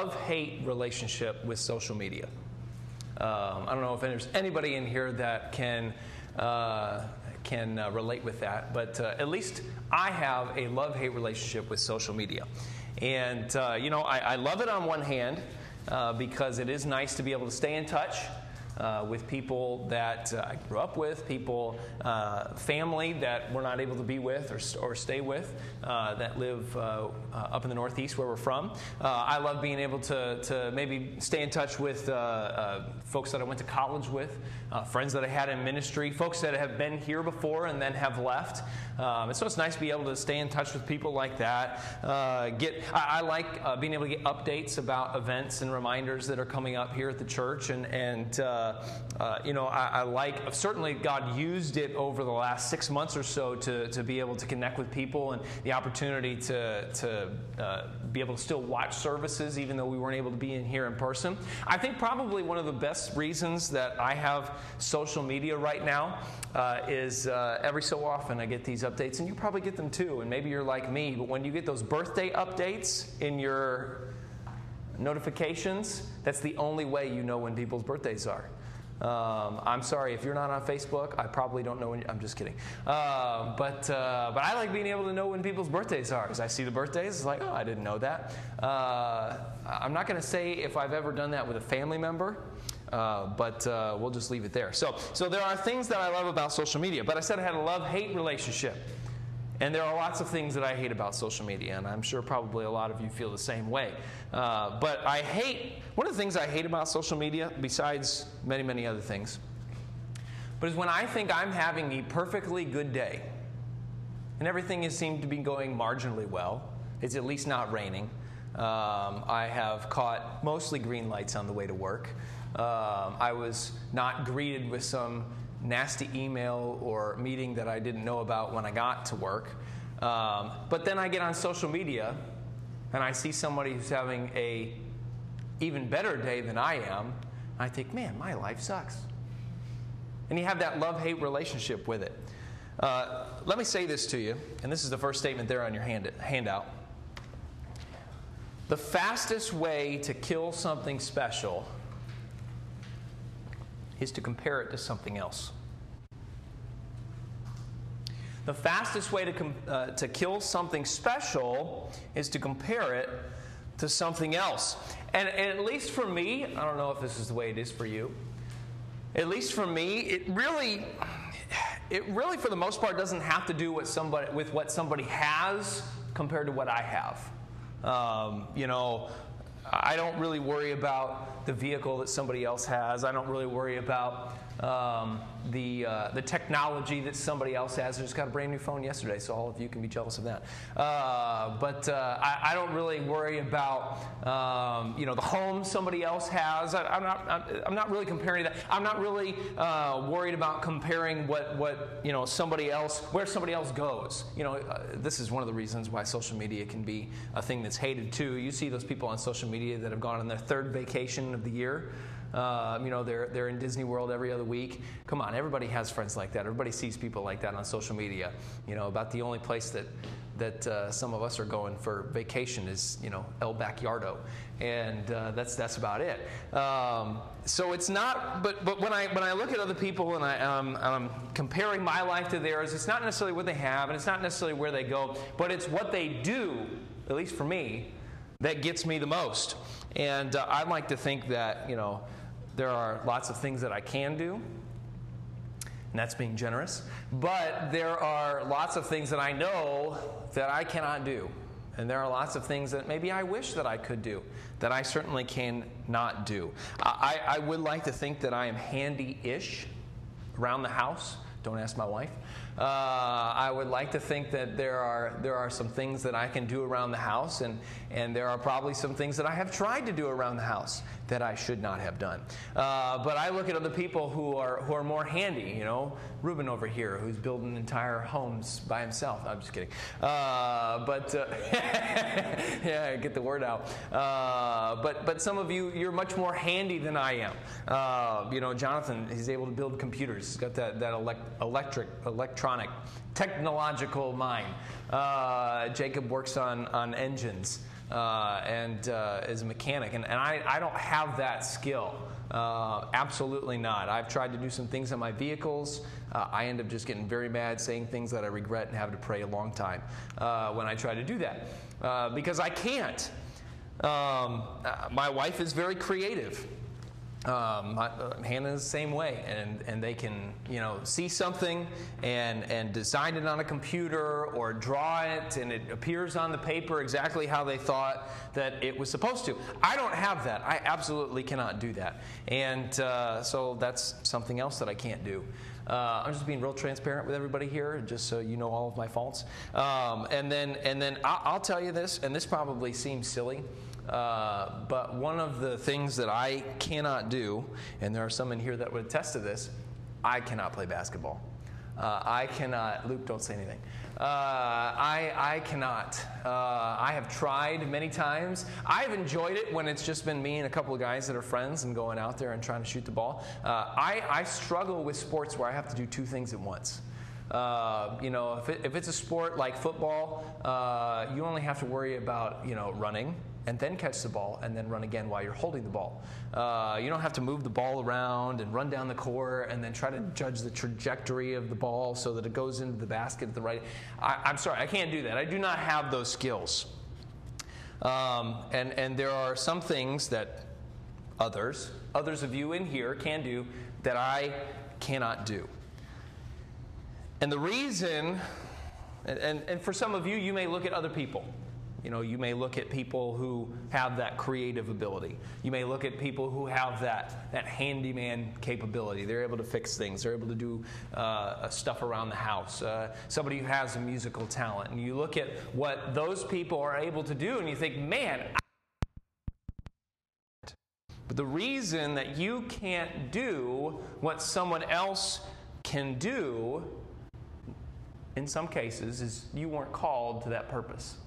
love hate relationship with social media. Um, I don't know if there's anybody in here that can. Uh, can uh, relate with that, but uh, at least I have a love hate relationship with social media. And, uh, you know, I, I, love it on one hand uh, because it is nice to be able to stay in touch uh, with people that uh, I grew up with, people, uh, family that we're not able to be with or, or stay with uh, that live uh, uh, up in the Northeast where we're from. I love being able to, to maybe stay in touch with folks that I went to college with, friends that I had in ministry, folks that have been here before and then have left. Um, and so it's nice to be able to stay in touch with people like that. get, I, I like being able to get updates about events and reminders that are coming up here at the church and, and uh, uh, you know, I, I, like, certainly God used it over the last six months or so to, to be able to connect with people and the opportunity to, to uh, be able to still watch services even though we weren't able to be in here in person. I think probably one of the best reasons that I have social media right now uh, is uh, every so often I get these updates, and you probably get them too, and maybe you're like me, but when you get those birthday updates in your notifications, that's the only way you know when people's birthdays are. Um, I'm sorry if you're not on Facebook. I probably don't know when. I'm just kidding. Uh, but uh, but I like being able to know when people's birthdays are. As I see the birthdays, it's like, oh, I didn't know that. Uh, I'm not going to say if I've ever done that with a family member. Uh, but uh, we'll just leave it there. So, so there are things that I love about social media, but I said I had a love-hate relationship. And there are lots of things that I hate about social media, and I'm sure probably a lot of you feel the same way. Uh, but I hate, one of the things I hate about social media, besides many, many other things, but is when I think I'm having a perfectly good day, and everything has seemed to be going marginally well. It's at least not raining. Um, I have caught mostly green lights on the way to work. Um, I was not greeted with some nasty email or meeting that I didn't know about when I got to work. Um, but then I get on social media and I see somebody who's having a even better day than I am. I think, man, my life sucks. And you have that love hate relationship with it. Uh, let me say this to you, and this is the first statement there on your hand, handout. The fastest way to kill something special is to compare it to something else. The fastest way to, uh, to kill something special is to compare it to something else. And, and at least for me, I don't know if this is the way it is for you, at least for me, it really, it really for the most part doesn't have to do with, somebody, with what somebody has compared to what I have. Um, you know, I don't really worry about the vehicle that somebody else has. I don't really worry about um, the, uh, the technology that somebody else has. I just got a brand new phone yesterday, so all of you can be jealous of that. Uh, but uh, I, I, don't really worry about um, you know the home somebody else has. I, am not I'm not really comparing that. I'm not really uh, worried about comparing what what you know somebody else where somebody else goes. You know uh, this is one of the reasons why social media can be a thing that's hated too. You see those people on social media that have gone on their third vacation of the year. Um, you know, they're, they're in Disney World every other week. Come on, everybody has friends like that. Everybody sees people like that on social media. You know, about the only place that, that uh, some of us are going for vacation is, you know, El Backyardo. And uh, that's, that's about it. Um, so it's not, but, but when, I, when I look at other people and I, um, I'm comparing my life to theirs, it's not necessarily what they have and it's not necessarily where they go, but it's what they do, at least for me, that gets me the most. And uh, I like to think that, you know, there are lots of things that I can do, and that's being generous. But there are lots of things that I know that I cannot do. And there are lots of things that maybe I wish that I could do that I certainly cannot do. I, I would like to think that I am handy ish around the house. Don't ask my wife. Uh, I would like to think that there are, there are some things that I can do around the house, and, and there are probably some things that I have tried to do around the house that I should not have done. Uh, but I look at other people who are, who are more handy, you know, Ruben over here, who's building entire homes by himself. I'm just kidding. Uh, but, uh, yeah, get the word out. Uh, but, but some of you, you're much more handy than I am. Uh, you know, Jonathan, he's able to build computers. He's got that, that elect, electric, electronic, technological mind. Uh, Jacob works on, on engines uh, and uh, as a mechanic. And, and I, I don't have that skill. Uh, absolutely not. I've tried to do some things on my vehicles. Uh, I end up just getting very mad, saying things that I regret, and having to pray a long time uh, when I try to do that uh, because I can't. Um, my wife is very creative. Um, uh, Hannah's the same way, and, and they can you know see something and and design it on a computer or draw it, and it appears on the paper exactly how they thought that it was supposed to. I don't have that. I absolutely cannot do that, and uh, so that's something else that I can't do. Uh, I'm just being real transparent with everybody here, just so you know all of my faults. Um, and then and then I'll, I'll tell you this, and this probably seems silly. Uh, but one of the things that I cannot do, and there are some in here that would attest to this, I cannot play basketball. Uh, I cannot, Luke, don't say anything. Uh, I, I cannot. Uh, I have tried many times. I've enjoyed it when it's just been me and a couple of guys that are friends and going out there and trying to shoot the ball. Uh, I, I struggle with sports where I have to do two things at once. Uh, you know, if, it, if, it's a sport like football, uh, you only have to worry about, you know, running and then catch the ball and then run again while you're holding the ball. Uh, you don't have to move the ball around and run down the court and then try to judge the trajectory of the ball so that it goes into the basket at the right. I, am sorry, I can't do that. I do not have those skills. Um, and, and there are some things that others, others of you in here can do that I cannot do. And the reason, and, and, and for some of you, you may look at other people you know, you may look at people who have that creative ability. You may look at people who have that, that handyman capability. They're able to fix things. They're able to do uh, stuff around the house. Uh, somebody who has a musical talent. And you look at what those people are able to do and you think, man, but the reason that you can't do what someone else can do, in some cases, is you weren't called to that purpose.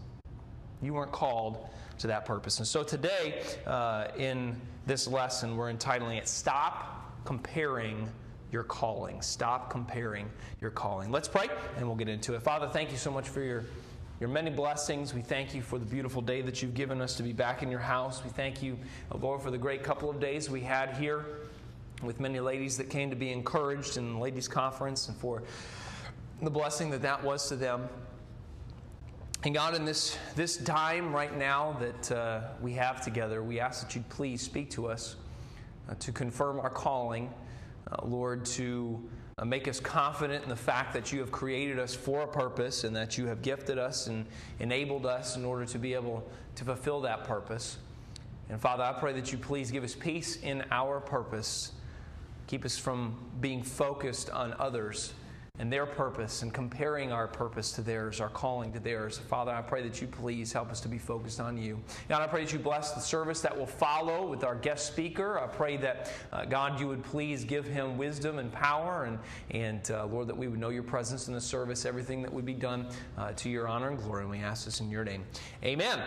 You weren't called to that purpose. And so today, uh, in this lesson, we're entitling it Stop Comparing Your Calling. Stop Comparing Your Calling. Let's pray and we'll get into it. Father, thank you so much for your. Your many blessings. We thank you for the beautiful day that you've given us to be back in your house. We thank you, uh, Lord, for the great couple of days we had here with many ladies that came to be encouraged in the ladies' conference and for the blessing that that was to them. And God, in this, this time right now that uh, we have together, we ask that you'd please speak to us uh, to confirm our calling, uh, Lord, to uh, make us confident in the fact that you have created us for a purpose and that you have gifted us and enabled us in order to be able to fulfill that purpose. And Father, I pray that you please give us peace in our purpose. Keep us from being focused on others and their purpose and comparing our purpose to theirs, our calling to theirs. Father, I pray that you please help us to be focused on you. God, I pray that you bless the service that will follow with our guest speaker. I pray that, uh, God, you would please give him wisdom and power, and, and uh, Lord, that we would know your presence in the service, everything that would be done uh, to your honor and glory. And we ask this in your name. Amen.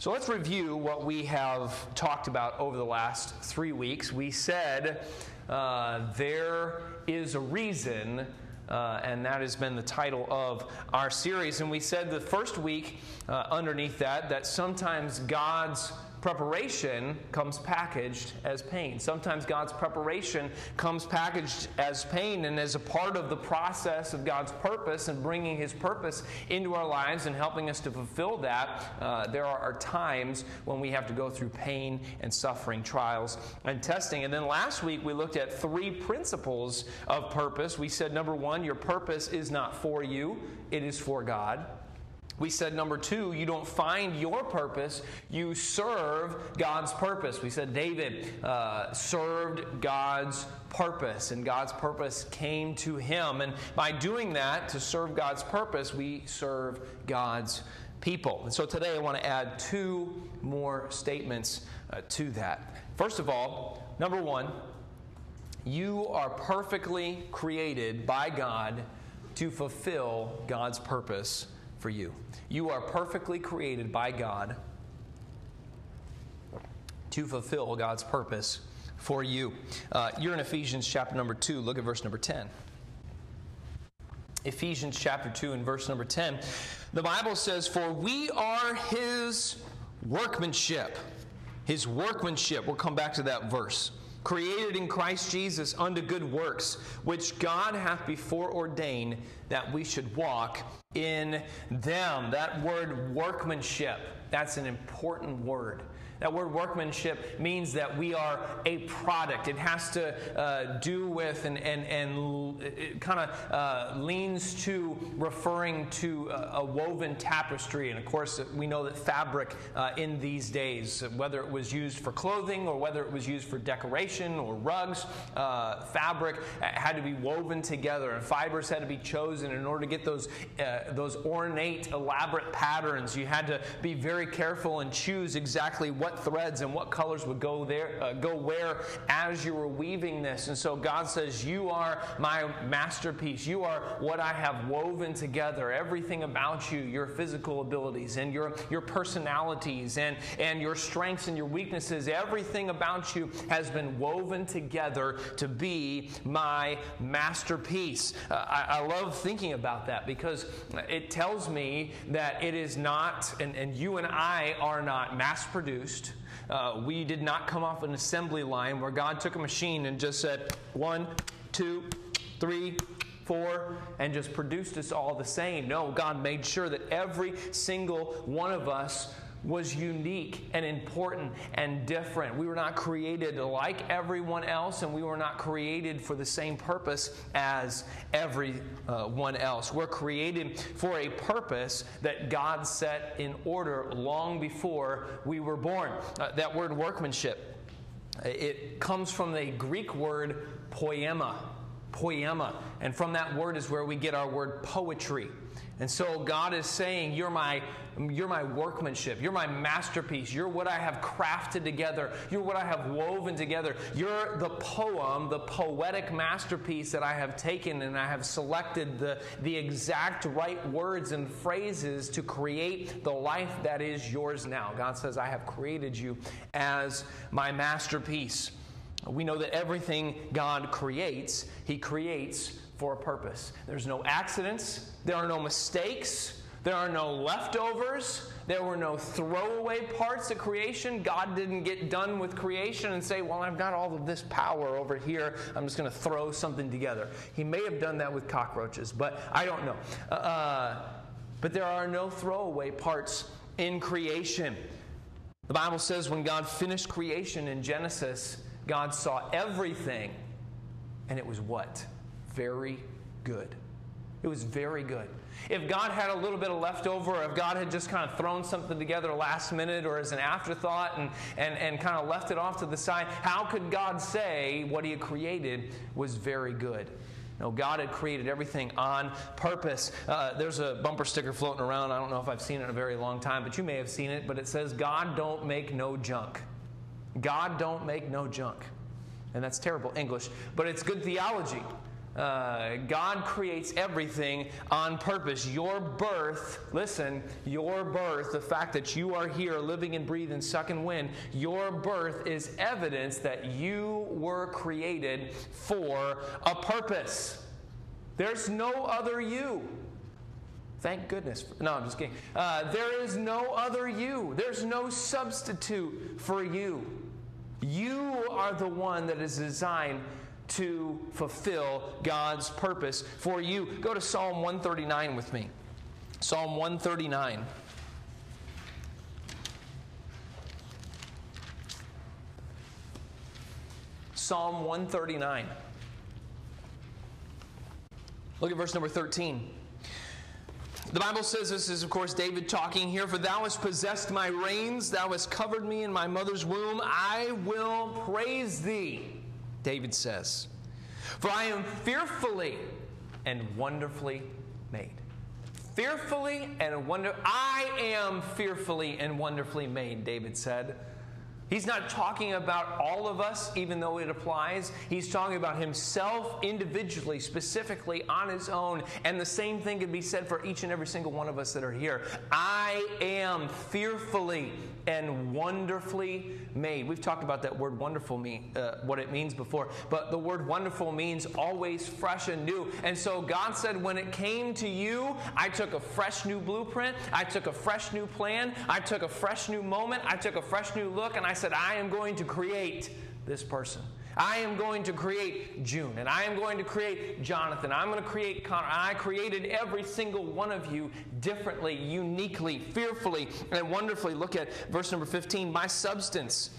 So let's review what we have talked about over the last three weeks. We said uh, there is a reason uh, and that has been the title of our series. And we said the first week uh, underneath that that sometimes God's preparation comes packaged as pain. Sometimes God's preparation comes packaged as pain and as a part of the process of God's purpose and bringing His purpose into our lives and helping us to fulfill that. Uh, there are times when we have to go through pain and suffering, trials and testing. And then last week we looked at three principles of purpose. We said, number one, your purpose is not for you, it is for God. We said number two, you don't find your purpose, you serve God's purpose. We said David uh, served God's purpose, and God's purpose came to him. And by doing that, to serve God's purpose, we serve God's people. And so today I want to add two more statements uh, to that. First of all, number one, you are perfectly created by God to fulfill God's purpose for you. You are perfectly created by God to fulfill God's purpose for you. Uh, you're in Ephesians chapter number 2. Look at verse number 10. Ephesians chapter 2 and verse number 10. The Bible says, For we are his workmanship. His workmanship. We'll come back to that verse. Created in Christ Jesus unto good works, which God hath before ordained that we should walk in them. That word workmanship, that's an important word. That word workmanship means that we are a product. It has to uh, do with and, and, and it kind of uh, leans to referring to a, a, woven tapestry. And of course, we know that fabric uh, in these days, whether it was used for clothing or whether it was used for decoration or rugs, uh, fabric had to be woven together and fibers had to be chosen in order to get those, uh, those ornate, elaborate patterns. You had to be very careful and choose exactly what what threads and what colors would go there, uh, go where as you were weaving this. And so God says, "You are my masterpiece. You are what I have woven together. Everything about you, your physical abilities and your your personalities and and your strengths and your weaknesses, everything about you has been woven together to be my masterpiece." Uh, I, I love thinking about that because it tells me that it is not, and, and you and I are not mass produced. Uh, we did not come off an assembly line where God took a machine and just said, one, two, three, four, and just produced us all the same. No, God made sure that every single one of us was unique and important and different. We were not created like everyone else, and we were not created for the same purpose as everyone else. We're created for a purpose that God set in order long before we were born. Uh, that word workmanship, it comes from the Greek word poema. Poema. And from that word is where we get our word poetry. And so God is saying, You're my, you're my workmanship. You're my masterpiece. You're what I have crafted together. You're what I have woven together. You're the poem, the poetic masterpiece that I have taken and I have selected the, the exact right words and phrases to create the life that is yours now. God says, I have created you as my masterpiece. We know that everything God creates, He creates for a purpose. There's no accidents, there are no mistakes, there are no leftovers, there were no throwaway parts of creation. God didn't get done with creation and say, Well, I've got all of this power over here. I'm just going to throw something together. He may have done that with cockroaches, but I don't know. Uh, uh, but there are no throwaway parts in creation. The Bible says when God finished creation in Genesis, God saw everything, and it was what? Very good. It was very good. If God had a little bit of leftover, if God had just kind of thrown something together last minute or as an afterthought and, and, and kind of left it off to the side, how could God say what He had created was very good? No, God had created everything on purpose. Uh, there's a bumper sticker floating around. I don't know if I've seen it in a very long time, but you may have seen it. But it says, God don't make no junk. God don't make no junk. And that's terrible English, but it's good theology. Uh, God creates everything on purpose. Your birth, listen, your birth, the fact that you are here living and breathing, sucking wind, your birth is evidence that you were created for a purpose. There's no other you. Thank goodness. No, I'm just kidding. Uh, there is no other you. There's no substitute for you. You are the one that is designed to fulfill God's purpose for you. Go to Psalm 139 with me. Psalm 139. Psalm 139. Look at verse number 13. The Bible says this is, of course, David talking here. For thou hast possessed my reins, thou hast covered me in my mother's womb. I will praise thee. David says, For I am fearfully and wonderfully made. fearfully and wonder I am fearfully and wonderfully made, David said. He's not talking about all of us, even though it applies. He's talking about himself individually, specifically on his own. And the same thing can be said for each and every single one of us that are here. I am fearfully and wonderfully made. We've talked about that word wonderful, mean, uh, what it means before. But the word wonderful means always fresh and new. And so God said, when it came to you, I took a fresh new blueprint, I took a fresh new plan, I took a fresh new moment, I took a fresh new look, and I said, I am going to create this person. I am going to create June, and I am going to create Jonathan. I'm going to create Connor. I created every single one of you differently, uniquely, fearfully, and wonderfully. Look at verse number 15. My substance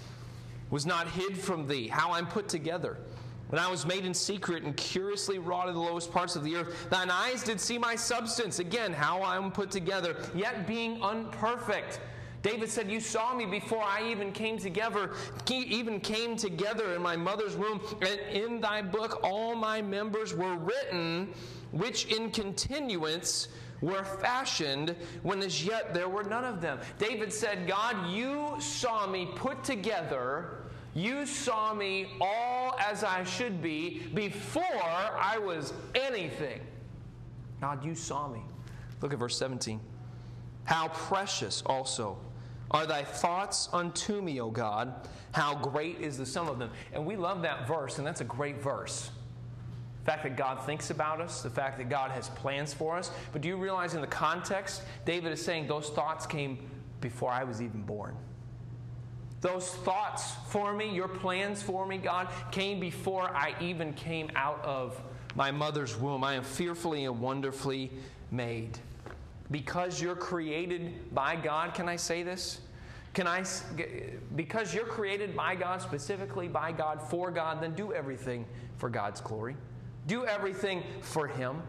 was not hid from thee, how I'm put together. When I was made in secret and curiously wrought in the lowest parts of the earth, thine eyes did see my substance. Again, how I am put together, yet being unperfect. David said, You saw me before I even came together, even came together in my mother's womb. And in thy book all my members were written, which in continuance were fashioned when as yet there were none of them. David said, God, you saw me put together. You saw me all as I should be before I was anything. God, you saw me. Look at verse 17. How precious also are thy thoughts unto me, O God? How great is the sum of them. And we love that verse, and that's a great verse. The fact that God thinks about us, the fact that God has plans for us. But do you realize in the context, David is saying those thoughts came before I was even born. Those thoughts for me, your plans for me, God, came before I even came out of my mother's womb. I am fearfully and wonderfully made because you're created by God, can I say this? Can I, because you're created by God, specifically by God, for God, then do everything for God's glory. Do everything for Him.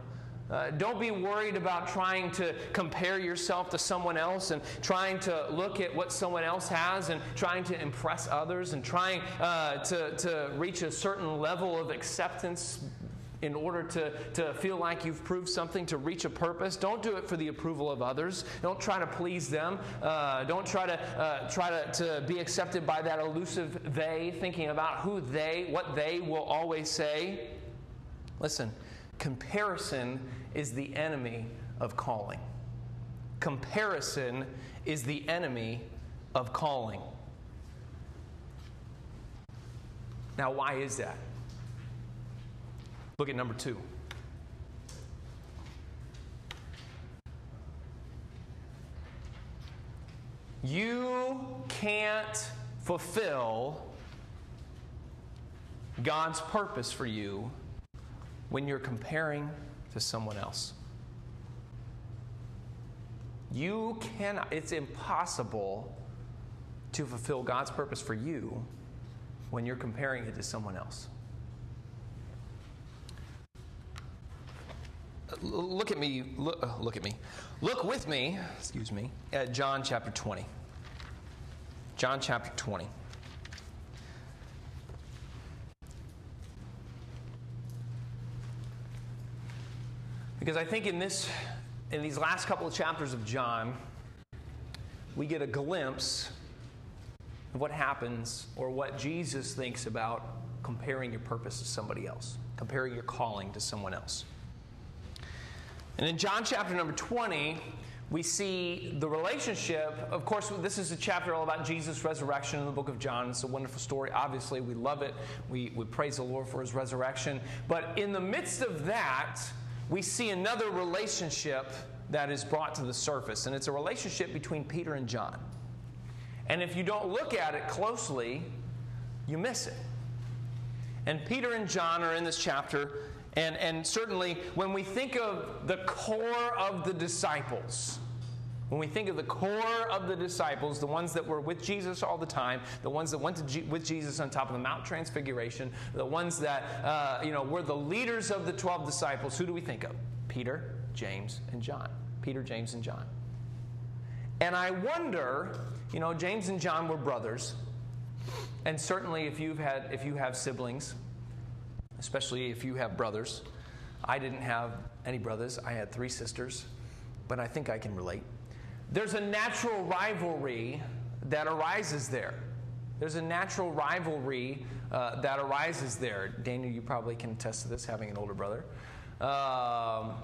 Uh, don't be worried about trying to compare yourself to someone else and trying to look at what someone else has and trying to impress others and trying uh, to, to reach a certain level of acceptance in order to, to feel like you've proved something, to reach a purpose. Don't do it for the approval of others. Don't try to please them. Uh, don't try to uh, try to, to be accepted by that elusive they, thinking about who they, what they will always say. Listen, comparison is the enemy of calling. Comparison is the enemy of calling. Now, why is that? Look at number two. You can't fulfill God's purpose for you when you're comparing to someone else. You cannot, it's impossible to fulfill God's purpose for you when you're comparing it to someone else. Look at me, look, uh, look at me. Look with me, excuse me, at John chapter 20. John chapter 20. Because I think in this in these last couple of chapters of John, we get a glimpse of what happens or what Jesus thinks about comparing your purpose to somebody else, comparing your calling to someone else. And in John chapter number 20, we see the relationship. Of course, this is a chapter all about Jesus' resurrection in the book of John. It's a wonderful story. Obviously, we love it. We, we praise the Lord for his resurrection. But in the midst of that, we see another relationship that is brought to the surface, and it's a relationship between Peter and John. And if you don't look at it closely, you miss it. And Peter and John are in this chapter and, and certainly, when we think of the core of the disciples, when we think of the core of the disciples, the ones that were with Jesus all the time, the ones that went G- with Jesus on top of the Mount Transfiguration, the ones that uh, you know were the leaders of the twelve disciples, who do we think of? Peter, James, and John. Peter, James, and John. And I wonder, you know, James and John were brothers, and certainly if you've had if you have siblings, especially if you have brothers. I didn't have any brothers, I had three sisters. but I think I can relate. There's a natural rivalry that arises there. There's a natural rivalry uh, that arises there. Daniel, you probably can attest to this, having an older brother. Um,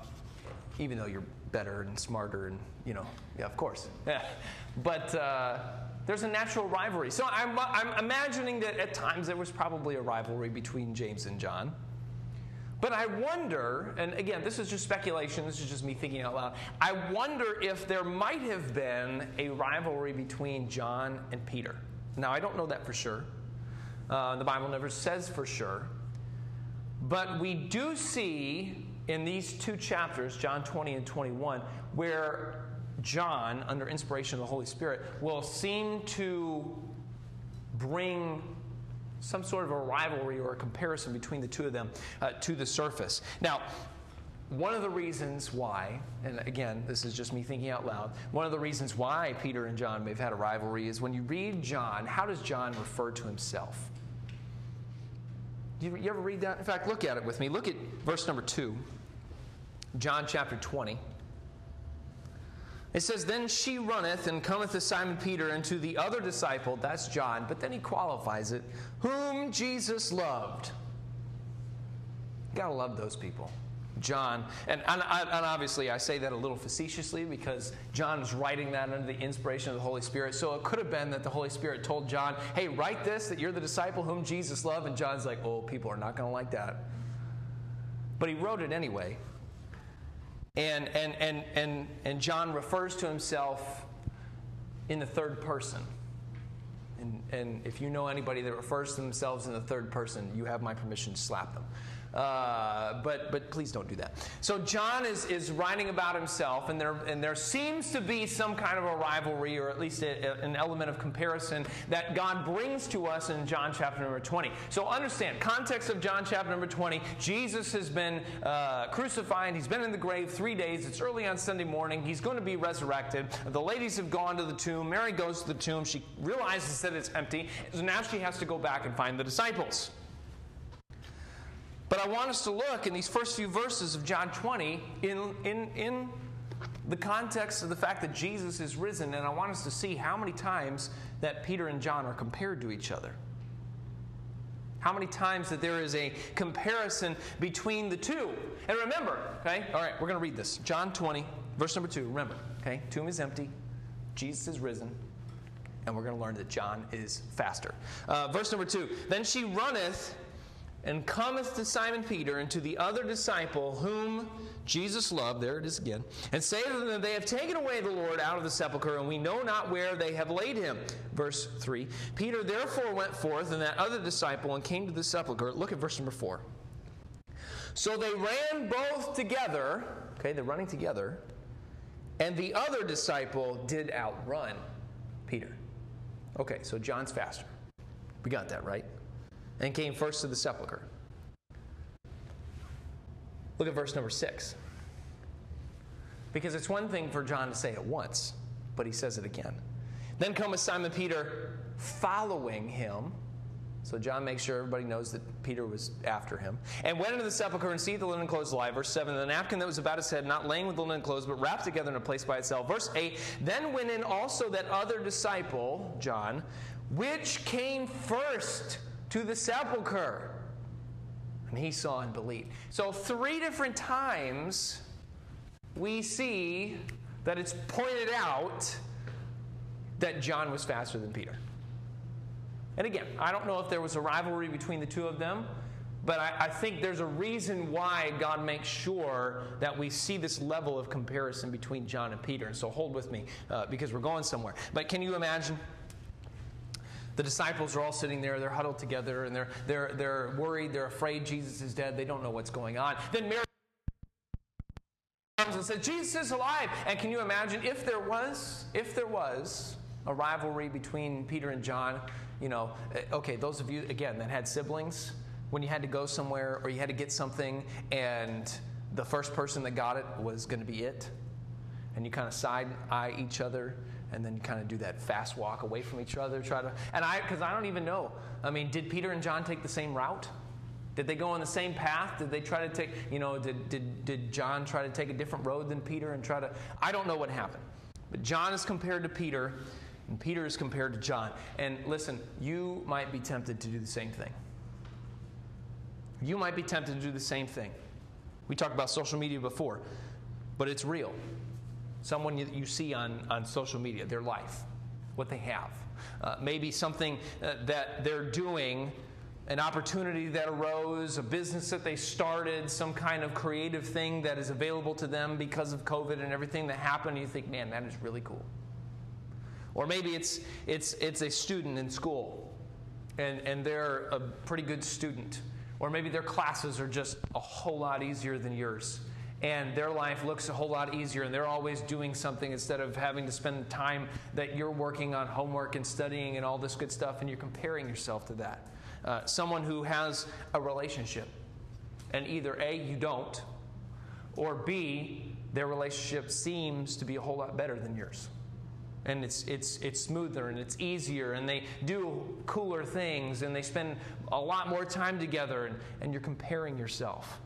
even though you're better and smarter, and you know, yeah, of course. Yeah. But uh, there's a natural rivalry. So I'm, I'm imagining that at times there was probably a rivalry between James and John. But I wonder, and again, this is just speculation, this is just me thinking out loud. I wonder if there might have been a rivalry between John and Peter. Now, I don't know that for sure. Uh, the Bible never says for sure. But we do see in these two chapters, John 20 and 21, where John, under inspiration of the Holy Spirit, will seem to bring some sort of a rivalry or a comparison between the two of them uh, to the surface. Now, one of the reasons why, and again, this is just me thinking out loud, one of the reasons why Peter and John may have had a rivalry is when you read John, how does John refer to himself? You, you ever read that? In fact, look at it with me. Look at verse number 2, John chapter 20. It says, Then she runneth and cometh to Simon Peter and to the other disciple, that's John, but then he qualifies it, whom Jesus loved. You gotta love those people. John, and, and, and, obviously I say that a little facetiously because John is writing that under the inspiration of the Holy Spirit. So it could have been that the Holy Spirit told John, hey, write this, that you're the disciple whom Jesus loved. And John's like, oh, people are not going to like that. But he wrote it anyway. And, and, and, and, and John refers to himself in the third person. And, and if you know anybody that refers to themselves in the third person, you have my permission to slap them. Uh, but, but please don't do that. So John is, is writing about himself, and there, and there seems to be some kind of a rivalry, or at least a, a, an element of comparison that God brings to us in John chapter number 20. So understand, context of John chapter number 20, Jesus has been uh, crucified, he's been in the grave three days, it's early on Sunday morning, he's going to be resurrected. The ladies have gone to the tomb, Mary goes to the tomb, she realizes that it's empty, so now she has to go back and find the disciples. But I want us to look in these first few verses of John 20 in, in, in the context of the fact that Jesus is risen, and I want us to see how many times that Peter and John are compared to each other. How many times that there is a comparison between the two. And remember, okay, all right, we're going to read this. John 20, verse number 2. Remember, okay, tomb is empty, Jesus is risen, and we're going to learn that John is faster. Uh, verse number 2 Then she runneth and cometh to Simon Peter and to the other disciple whom Jesus loved, there it is again, and say to them, They have taken away the Lord out of the sepulchre, and we know not where they have laid him. Verse 3 Peter therefore went forth, and that other disciple, and came to the sepulchre. Look at verse number 4. So they ran both together, okay, they're running together, and the other disciple did outrun Peter. Okay, so John's faster. We got that, right? And came first to the sepulchre. Look at verse number six. Because it's one thing for John to say it once, but he says it again. Then cometh Simon Peter following him. So John makes sure everybody knows that Peter was after him. And went into the sepulchre and see the linen clothes lie. Verse 7. The napkin that was about his head, not laying with the linen clothes, but wrapped together in a place by itself. Verse 8. Then went in also that other disciple, John, which came first to the sepulchre. And he saw and believed. So, three different times we see that it's pointed out that John was faster than Peter. And again, I don't know if there was a rivalry between the two of them, but I, I, think there's a reason why God makes sure that we see this level of comparison between John and Peter. And so hold with me uh, because we're going somewhere. But can you imagine? The disciples are all sitting there, they're huddled together, and they're, they're, they're worried, they're afraid Jesus is dead, they don't know what's going on. Then Mary comes and says, Jesus is alive. And can you imagine if there was, if there was a rivalry between Peter and John, you know, eh, okay, those of you, again, that had siblings, when you had to go somewhere or you had to get something and the first person that got it was going to be it, and you kind of side eye each other and then kind of do that fast walk away from each other. Try to, and I, because I don't even know. I mean, did Peter and John take the same route? Did they go on the same path? Did they try to take, you know, did, did, did John try to take a different road than Peter and try to, I don't know what happened. But John is compared to Peter, and Peter is compared to John. And listen, you might be tempted to do the same thing. You might be tempted to do the same thing. We talked about social media before, but it's real. Someone you, you see on, on social media, their life, what they have. Uh, maybe something uh, that they're doing an opportunity that arose, a business that they started, some kind of creative thing that is available to them because of COVID and everything that happened, you think, man, that is really cool. Or maybe it's, it's, it's a student in school and, and they're a pretty good student. Or maybe their classes are just a whole lot easier than yours. And their life looks a whole lot easier, and they're always doing something instead of having to spend the time that you're working on homework and studying and all this good stuff, and you're comparing yourself to that. Uh, someone who has a relationship, and either A, you don't, or B, their relationship seems to be a whole lot better than yours. And it's, it's, it's smoother and it's easier, and they do cooler things, and they spend a lot more time together, and, and you're comparing yourself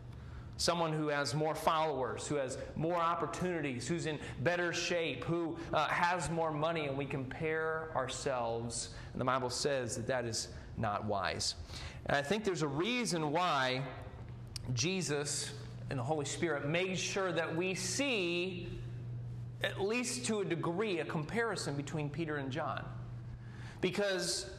someone who has more followers, who has more opportunities, who's in better shape, who uh, has more money, and we compare ourselves. And the Bible says that that is not wise. And I think there's a reason why Jesus and the Holy Spirit made sure that we see, at least to a degree, a comparison between Peter and John. Because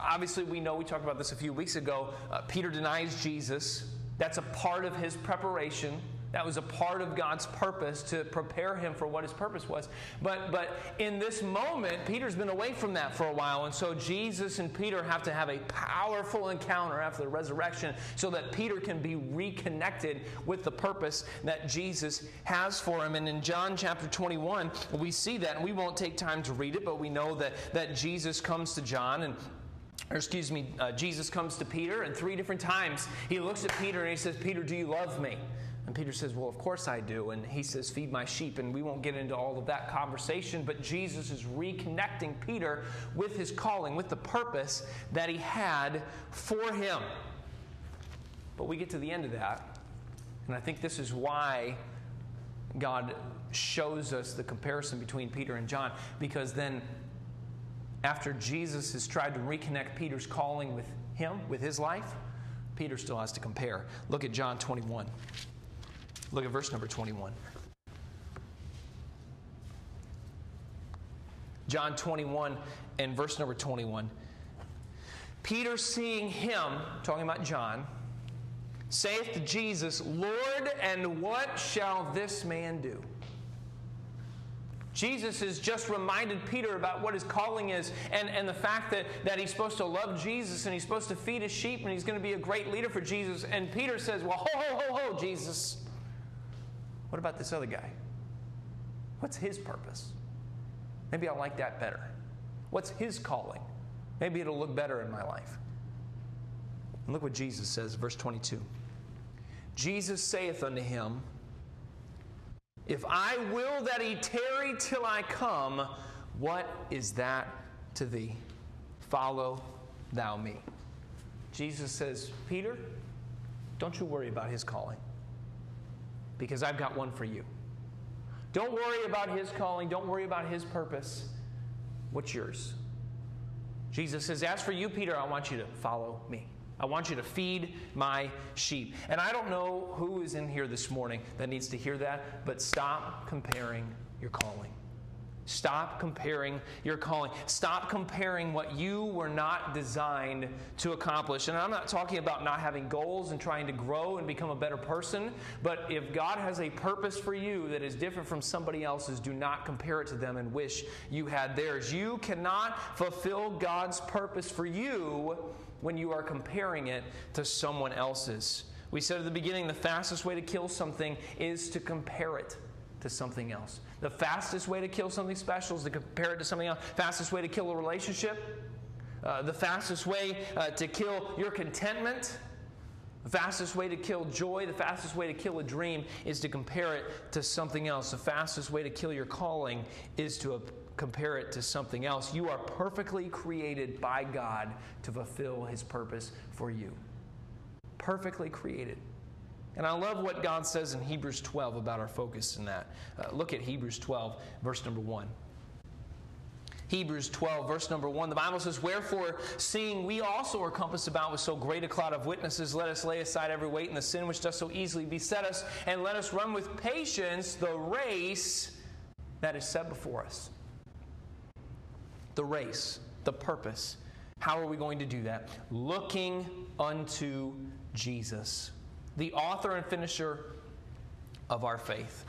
obviously, we know, we talked about this a few weeks ago, uh, Peter denies Jesus. That's a part of his preparation that was a part of God's purpose to prepare him for what his purpose was. But, but in this moment, Peter's been away from that for a while. And so Jesus and Peter have to have a powerful encounter after the resurrection so that Peter can be reconnected with the purpose that Jesus has for him. And in John chapter 21, we see that. And we won't take time to read it, but we know that, that Jesus comes to John and or excuse me, uh, Jesus comes to Peter, and three different times he looks at Peter and he says, Peter, do you love me? And Peter says, Well, of course I do. And he says, Feed my sheep. And we won't get into all of that conversation, but Jesus is reconnecting Peter with his calling, with the purpose that he had for him. But we get to the end of that, and I think this is why God shows us the comparison between Peter and John, because then after Jesus has tried to reconnect Peter's calling with him, with his life, Peter still has to compare. Look at John 21. Look at verse number 21. John 21 and verse number 21. Peter, seeing him, talking about John, saith to Jesus, Lord, and what shall this man do? Jesus has just reminded Peter about what his calling is and, and the fact that, that he's supposed to love Jesus and he's supposed to feed his sheep and he's going to be a great leader for Jesus. And Peter says, Well, ho, ho, ho, ho, Jesus. What about this other guy? What's his purpose? Maybe I'll like that better. What's his calling? Maybe it'll look better in my life. And look what Jesus says, verse 22. Jesus saith unto him, If I will that he tarry till I come, what is that to thee? Follow thou me. Jesus says, Peter, don't you worry about his calling because I've got one for you. Don't worry about his calling, don't worry about his purpose. What's yours? Jesus says, As for you, Peter, I want you to follow me. I want you to feed my sheep. And I don't know who is in here this morning that needs to hear that, but stop comparing your calling. Stop comparing your calling. Stop comparing what you were not designed to accomplish. And I'm not talking about not having goals and trying to grow and become a better person, but if God has a purpose for you that is different from somebody else's, do not compare it to them and wish you had theirs. You cannot fulfill God's purpose for you when you are comparing it to someone else's. We said at the beginning the fastest way to kill something is to compare it to something else. The fastest way to kill something special is to compare it to something else. The fastest way to kill a relationship. Uh, the fastest way uh, to kill your contentment. The fastest way to kill joy, the fastest way to kill a dream is to compare it to something else. The fastest way to kill your calling is to compare it to something else. You are perfectly created by God to fulfill His purpose for you perfectly created. And I love what God says in Hebrews 12 about our focus in that. Uh, look at Hebrews 12, verse number 1. Hebrews 12, verse number 1, the Bible says, Wherefore, seeing we also are compassed about with so great a cloud of witnesses, let us lay aside every weight and the sin which does so easily beset us, and let us run with patience the race that is set before us. The race, the purpose. How are we going to do that? Looking unto Jesus, the author and finisher of our faith.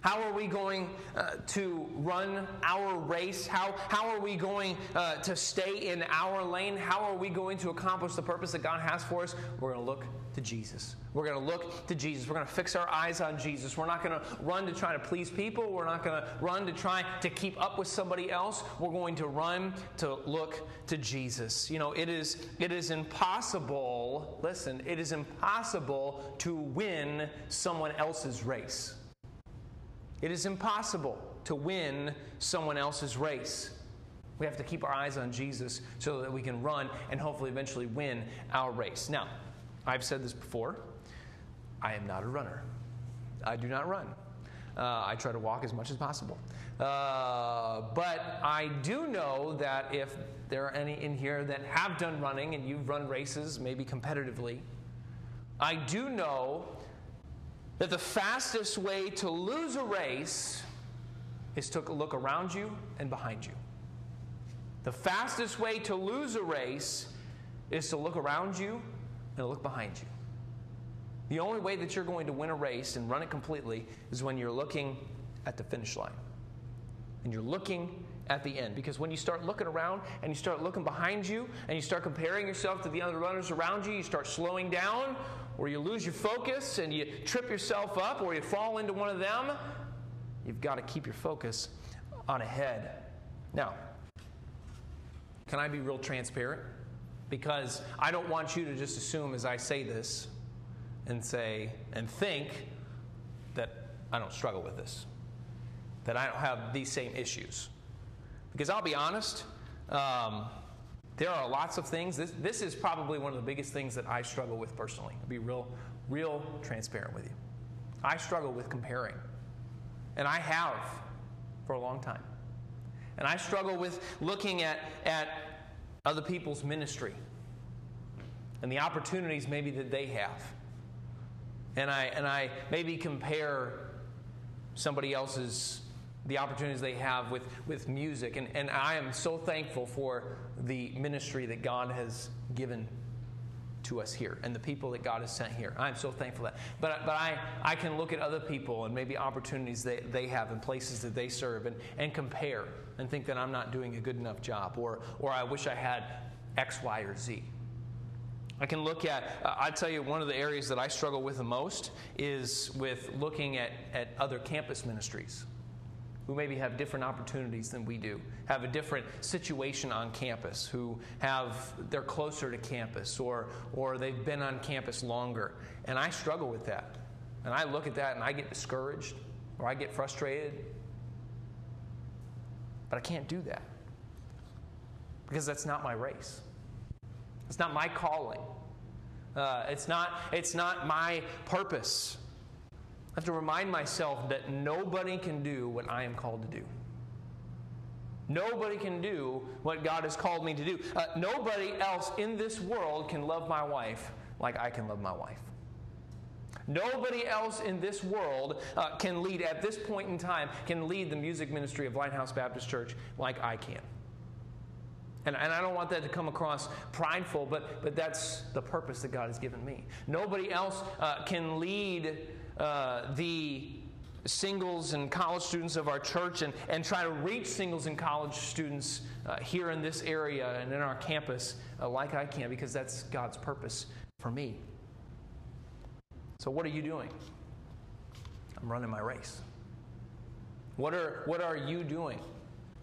How are we going uh, to run our race? How, how are we going uh, to stay in our lane? How are we going to accomplish the purpose that God has for us? We're going to look to Jesus. We're going to look to Jesus. We're going to fix our eyes on Jesus. We're not going to run to try to please people. We're not going to run to try to keep up with somebody else. We're going to run to look to Jesus. You know, it is it is impossible, listen, it is impossible to win someone else's race. It is impossible to win someone else's race. We have to keep our eyes on Jesus so that we can run and hopefully eventually win our race. Now, I've said this before I am not a runner, I do not run. Uh, I try to walk as much as possible. Uh, but I do know that if there are any in here that have done running and you've run races, maybe competitively, I do know that the fastest way to lose a race is to look around you and behind you. The fastest way to lose a race is to look around you and look behind you. The only way that you're going to win a race and run it completely is when you're looking at the finish line. And you're looking at the end. Because when you start looking around and you start looking behind you and you start comparing yourself to the other runners around you, you start slowing down or you lose your focus and you trip yourself up, or you fall into one of them, you've got to keep your focus on ahead. Now, can I be real transparent? Because I don't want you to just assume as I say this and say and think that I don't struggle with this, that I don't have these same issues. Because I'll be honest, um, there are lots of things. This, this is probably one of the biggest things that I struggle with personally. I'll be real, real transparent with you. I struggle with comparing. And I have for a long time. And I struggle with looking at, at other people's ministry and the opportunities maybe that they have. And I, and I maybe compare somebody else's the opportunities they have with, with music. And, and I am so thankful for the ministry that God has given to us here and the people that God has sent here. I'm so thankful that. But, but I, I can look at other people and maybe opportunities that they have and places that they serve and, and compare and think that I'm not doing a good enough job or, or I wish I had X, Y, or Z. I can look at, uh, i tell you, one of the areas that I struggle with the most is with looking at, at other campus ministries who maybe have different opportunities than we do, have a different situation on campus, who have they're closer to campus or or they've been on campus longer. And I struggle with that. And I look at that and I get discouraged or I get frustrated. But I can't do that. Because that's not my race. It's not my calling. Uh, it's, not, it's not my purpose. I have to remind myself that nobody can do what I am called to do. Nobody can do what God has called me to do. Uh, nobody else in this world can love my wife like I can love my wife. Nobody else in this world uh, can lead, at this point in time, can lead the music ministry of Lighthouse Baptist Church like I can. And, and I don't want that to come across prideful, but, but that's the purpose that God has given me. Nobody else uh, can lead uh, the singles and college students of our church and, and try to reach singles and college students uh, here in this area and in our campus uh, like I can because that's God's purpose for me. So, what are you doing? I'm running my race. What are, what are you doing?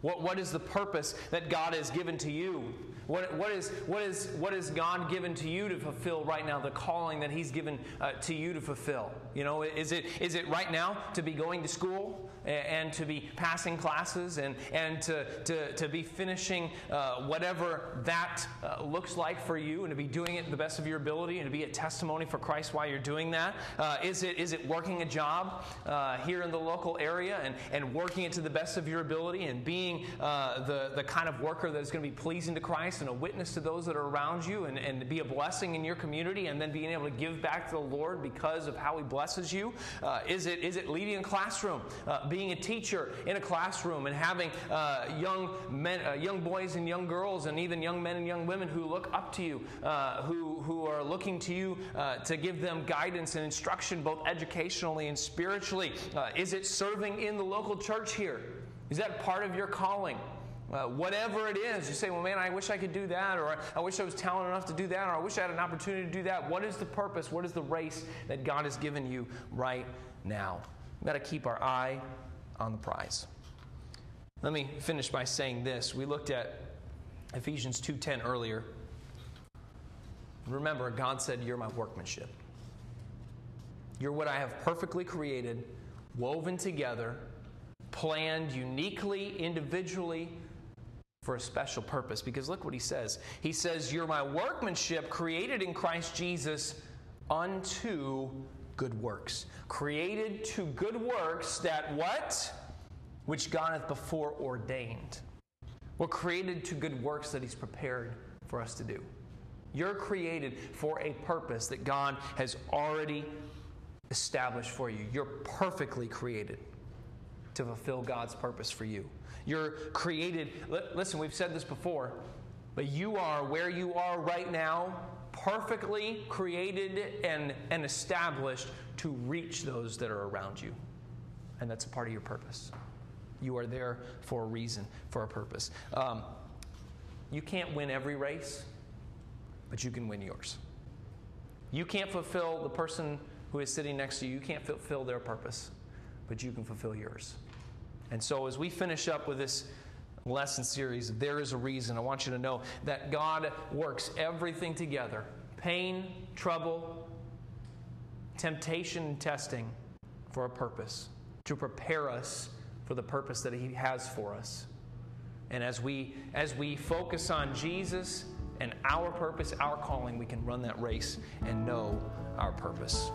What, what is the purpose that God has given to you? What, what, is, what, is, what is God given to you to fulfill right now, the calling that He's given uh, to you to fulfill? You know, is it, is it right now to be going to school and, to be passing classes and, and to, to, to be finishing uh, whatever that uh, looks like for you and to be doing it the best of your ability and to be a testimony for Christ while you're doing that? Uh, is it, is it working a job uh, here in the local area and, and working it to the best of your ability and being uh, the, the kind of worker that is going to be pleasing to Christ? And a witness to those that are around you and, and be a blessing in your community and then being able to give back to the Lord because of how He blesses you? Uh, is, it, is it leading a classroom, uh, being a teacher in a classroom and having uh, young, men, uh, young boys and young girls and even young men and young women who look up to you, uh, who, who are looking to you uh, to give them guidance and instruction both educationally and spiritually? is it serving in the local church here? Is that part of your calling? Uh, whatever it is, you say, well, man, I wish I could do that, or I wish I was talented enough to do that, or I wish I had an opportunity to do that. What is the purpose? What is the race that God has given you right now? We've got to keep our eye on the prize. Let me finish by saying this. We looked at Ephesians 2:10 earlier. Remember, God said, You're my workmanship. You're what I have perfectly created, woven together, planned uniquely, individually for a special purpose. Because look what he says. He says, You're my workmanship created in Christ Jesus unto good works. Created to good works that what? Which God hath before ordained. We're created to good works that He's prepared for us to do. You're created for a purpose that God has already established for you. You're perfectly created to fulfill God's purpose for you. You're created, listen, we've said this before, but you are where you are right now, perfectly created and, and established to reach those that are around you. And that's a part of your purpose. You are there for a reason, for a purpose. Um, you can't win every race, but you can win yours. You can't fulfill the person who is sitting next to you, you can't fulfill their purpose, but you can fulfill yours. And so, as we finish up with this lesson series, There is a Reason, I want you to know that God works everything together pain, trouble, temptation, and testing for a purpose to prepare us for the purpose that He has for us. And as we, as we focus on Jesus and our purpose, our calling, we can run that race and know our purpose.